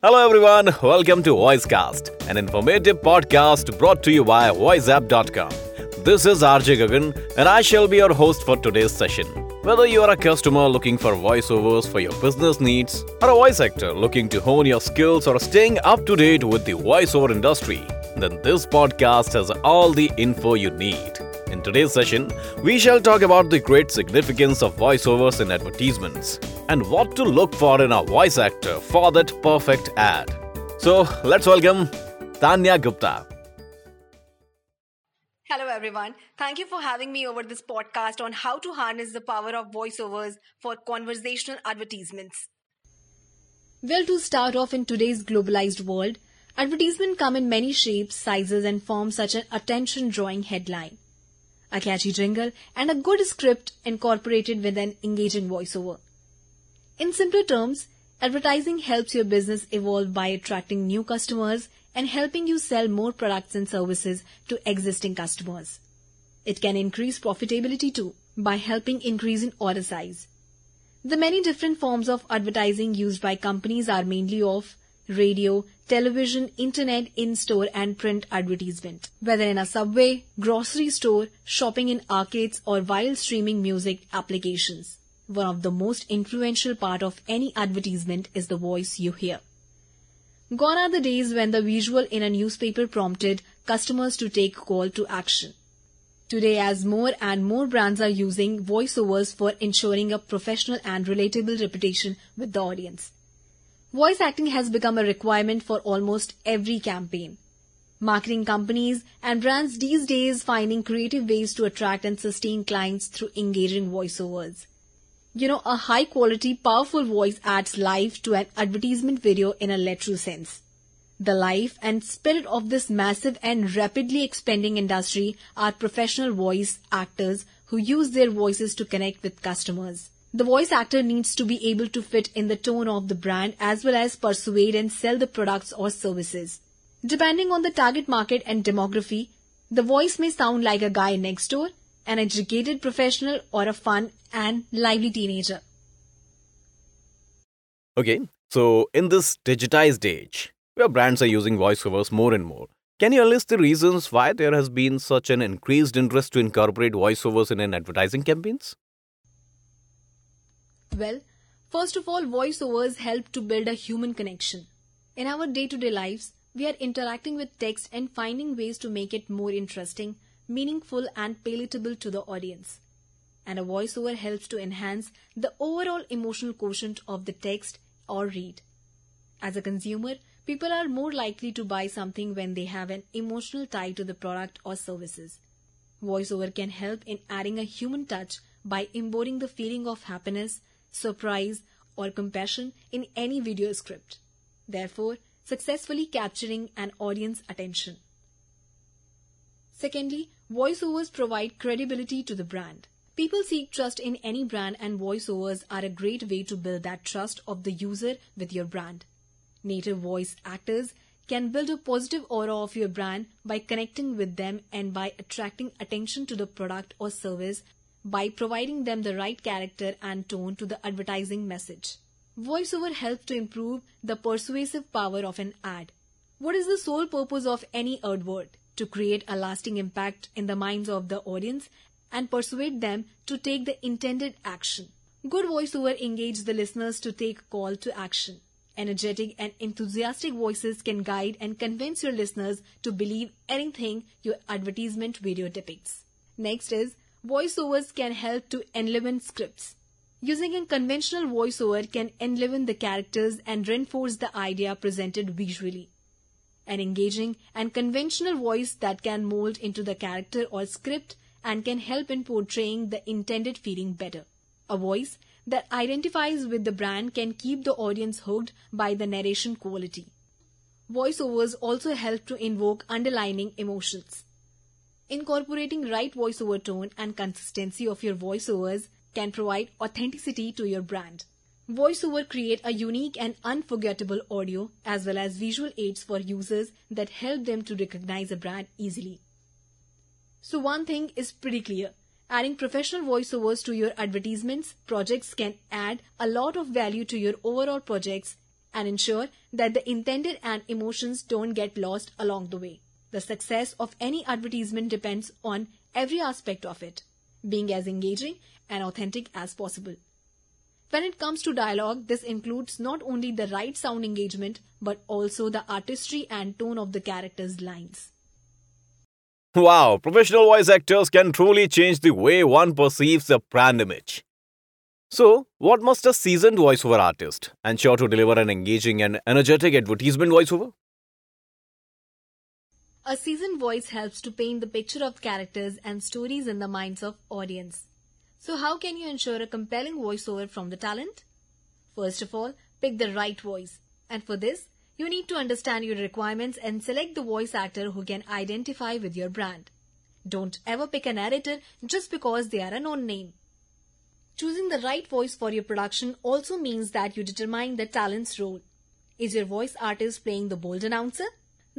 Hello everyone, welcome to Voicecast, an informative podcast brought to you by voiceapp.com. This is RJ Gagan and I shall be your host for today's session. Whether you are a customer looking for voiceovers for your business needs, or a voice actor looking to hone your skills or staying up to date with the voiceover industry, then this podcast has all the info you need. In today's session, we shall talk about the great significance of voiceovers in advertisements and what to look for in a voice actor for that perfect ad. So, let's welcome Tanya Gupta. Hello, everyone. Thank you for having me over this podcast on how to harness the power of voiceovers for conversational advertisements. Well, to start off in today's globalized world, advertisements come in many shapes, sizes, and form such an attention drawing headline a catchy jingle, and a good script incorporated with an engaging voiceover. In simpler terms, advertising helps your business evolve by attracting new customers and helping you sell more products and services to existing customers. It can increase profitability too by helping increase in order size. The many different forms of advertising used by companies are mainly of radio, television, internet, in-store and print advertisement. Whether in a subway, grocery store, shopping in arcades or while streaming music applications. One of the most influential part of any advertisement is the voice you hear. Gone are the days when the visual in a newspaper prompted customers to take call to action. Today, as more and more brands are using voiceovers for ensuring a professional and relatable reputation with the audience. Voice acting has become a requirement for almost every campaign. Marketing companies and brands these days finding creative ways to attract and sustain clients through engaging voiceovers. You know, a high quality, powerful voice adds life to an advertisement video in a literal sense. The life and spirit of this massive and rapidly expanding industry are professional voice actors who use their voices to connect with customers. The voice actor needs to be able to fit in the tone of the brand as well as persuade and sell the products or services. Depending on the target market and demography, the voice may sound like a guy next door, an educated professional, or a fun and lively teenager. Okay, so in this digitized age, where brands are using voiceovers more and more, can you list the reasons why there has been such an increased interest to incorporate voiceovers in an advertising campaigns? Well, first of all, voiceovers help to build a human connection. In our day to day lives, we are interacting with text and finding ways to make it more interesting, meaningful, and palatable to the audience. And a voiceover helps to enhance the overall emotional quotient of the text or read. As a consumer, people are more likely to buy something when they have an emotional tie to the product or services. Voiceover can help in adding a human touch by embodying the feeling of happiness, surprise, or compassion in any video script, therefore, successfully capturing an audience attention. Secondly, voiceovers provide credibility to the brand. People seek trust in any brand, and voiceovers are a great way to build that trust of the user with your brand. Native voice actors can build a positive aura of your brand by connecting with them and by attracting attention to the product or service by providing them the right character and tone to the advertising message. Voiceover helps to improve the persuasive power of an ad. What is the sole purpose of any advert? To create a lasting impact in the minds of the audience and persuade them to take the intended action. Good voiceover engages the listeners to take call to action. Energetic and enthusiastic voices can guide and convince your listeners to believe anything your advertisement video depicts. Next is voiceovers can help to enliven scripts. Using a conventional voiceover can enliven the characters and reinforce the idea presented visually. An engaging and conventional voice that can mold into the character or script and can help in portraying the intended feeling better. A voice that identifies with the brand can keep the audience hooked by the narration quality. Voiceovers also help to invoke underlying emotions. Incorporating right voiceover tone and consistency of your voiceovers can provide authenticity to your brand. Voiceover create a unique and unforgettable audio as well as visual aids for users that help them to recognize a brand easily. So one thing is pretty clear. Adding professional voiceovers to your advertisements projects can add a lot of value to your overall projects and ensure that the intended and emotions don't get lost along the way. The success of any advertisement depends on every aspect of it, being as engaging and authentic as possible. When it comes to dialogue, this includes not only the right sound engagement but also the artistry and tone of the character's lines. Wow, professional voice actors can truly change the way one perceives a brand image. So, what must a seasoned voiceover artist ensure to deliver an engaging and energetic advertisement voiceover? A seasoned voice helps to paint the picture of characters and stories in the minds of audience. So how can you ensure a compelling voiceover from the talent? First of all, pick the right voice. And for this, you need to understand your requirements and select the voice actor who can identify with your brand. Don't ever pick a narrator just because they are a known name. Choosing the right voice for your production also means that you determine the talent's role. Is your voice artist playing the bold announcer?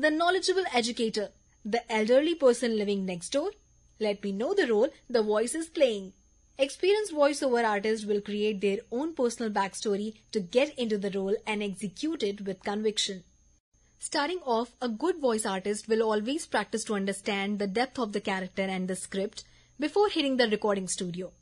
The knowledgeable educator? The elderly person living next door? Let me know the role the voice is playing. Experienced voiceover artists will create their own personal backstory to get into the role and execute it with conviction. Starting off, a good voice artist will always practice to understand the depth of the character and the script before hitting the recording studio.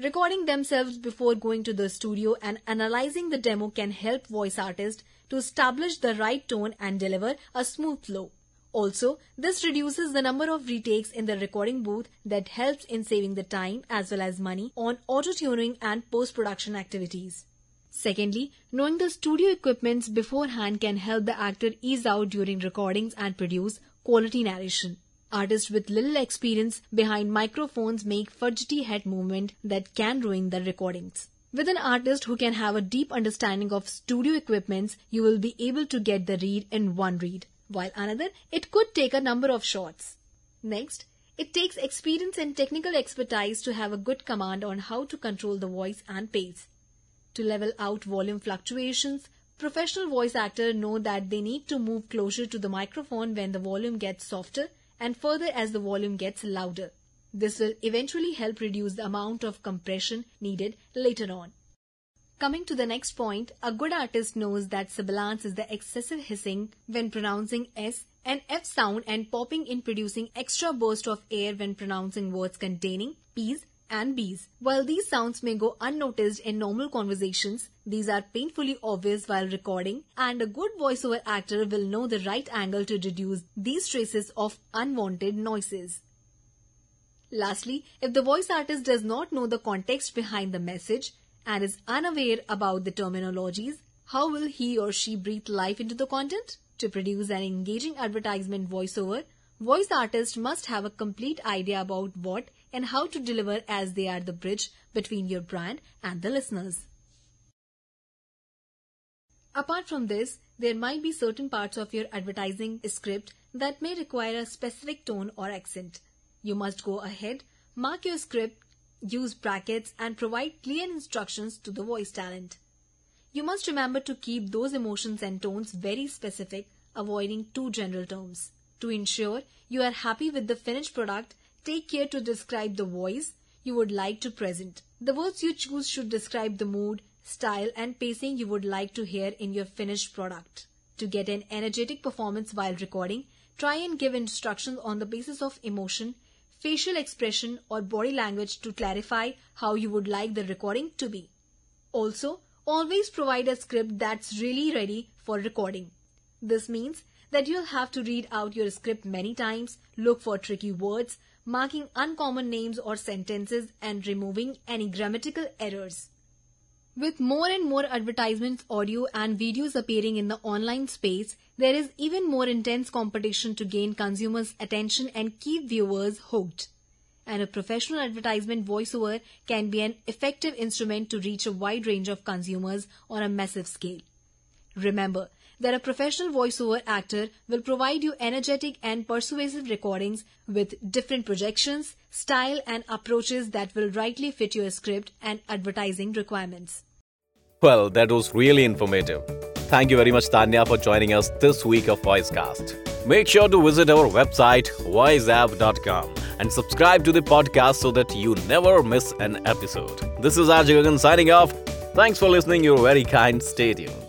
Recording themselves before going to the studio and analyzing the demo can help voice artists to establish the right tone and deliver a smooth flow. Also, this reduces the number of retakes in the recording booth that helps in saving the time as well as money on auto-tuning and post-production activities. Secondly, knowing the studio equipments beforehand can help the actor ease out during recordings and produce quality narration. Artists with little experience behind microphones make fidgety head movement that can ruin the recordings. With an artist who can have a deep understanding of studio equipments, you will be able to get the read in one read, while another, it could take a number of shots. Next, it takes experience and technical expertise to have a good command on how to control the voice and pace. To level out volume fluctuations, professional voice actors know that they need to move closer to the microphone when the volume gets softer and further as the volume gets louder. This will eventually help reduce the amount of compression needed later on. Coming to the next point, a good artist knows that sibilance is the excessive hissing when pronouncing S and F sound and popping in producing extra burst of air when pronouncing words containing P's and B's. While these sounds may go unnoticed in normal conversations, these are painfully obvious while recording, and a good voiceover actor will know the right angle to reduce these traces of unwanted noises. Lastly, if the voice artist does not know the context behind the message and is unaware about the terminologies, how will he or she breathe life into the content? To produce an engaging advertisement voiceover, voice artist must have a complete idea about what and how to deliver as they are the bridge between your brand and the listeners. Apart from this, there might be certain parts of your advertising script that may require a specific tone or accent. You must go ahead, mark your script, use brackets, and provide clear instructions to the voice talent. You must remember to keep those emotions and tones very specific, avoiding too general terms. To ensure you are happy with the finished product, Take care to describe the voice you would like to present. The words you choose should describe the mood, style, and pacing you would like to hear in your finished product. To get an energetic performance while recording, try and give instructions on the basis of emotion, facial expression, or body language to clarify how you would like the recording to be. Also, always provide a script that's really ready for recording. This means that you'll have to read out your script many times, look for tricky words, marking uncommon names or sentences and removing any grammatical errors. With more and more advertisements, audio, and videos appearing in the online space, there is even more intense competition to gain consumers' attention and keep viewers hooked. And a professional advertisement voiceover can be an effective instrument to reach a wide range of consumers on a massive scale. Remember, that a professional voiceover actor will provide you energetic and persuasive recordings with different projections, style, and approaches that will rightly fit your script and advertising requirements. Well, that was really informative. Thank you very much, Tanya, for joining us this week of VoiceCast. Make sure to visit our website, voiceapp.com, and subscribe to the podcast so that you never miss an episode. This is Ajay Gagan signing off. Thanks for listening. You're very kind. Stay tuned.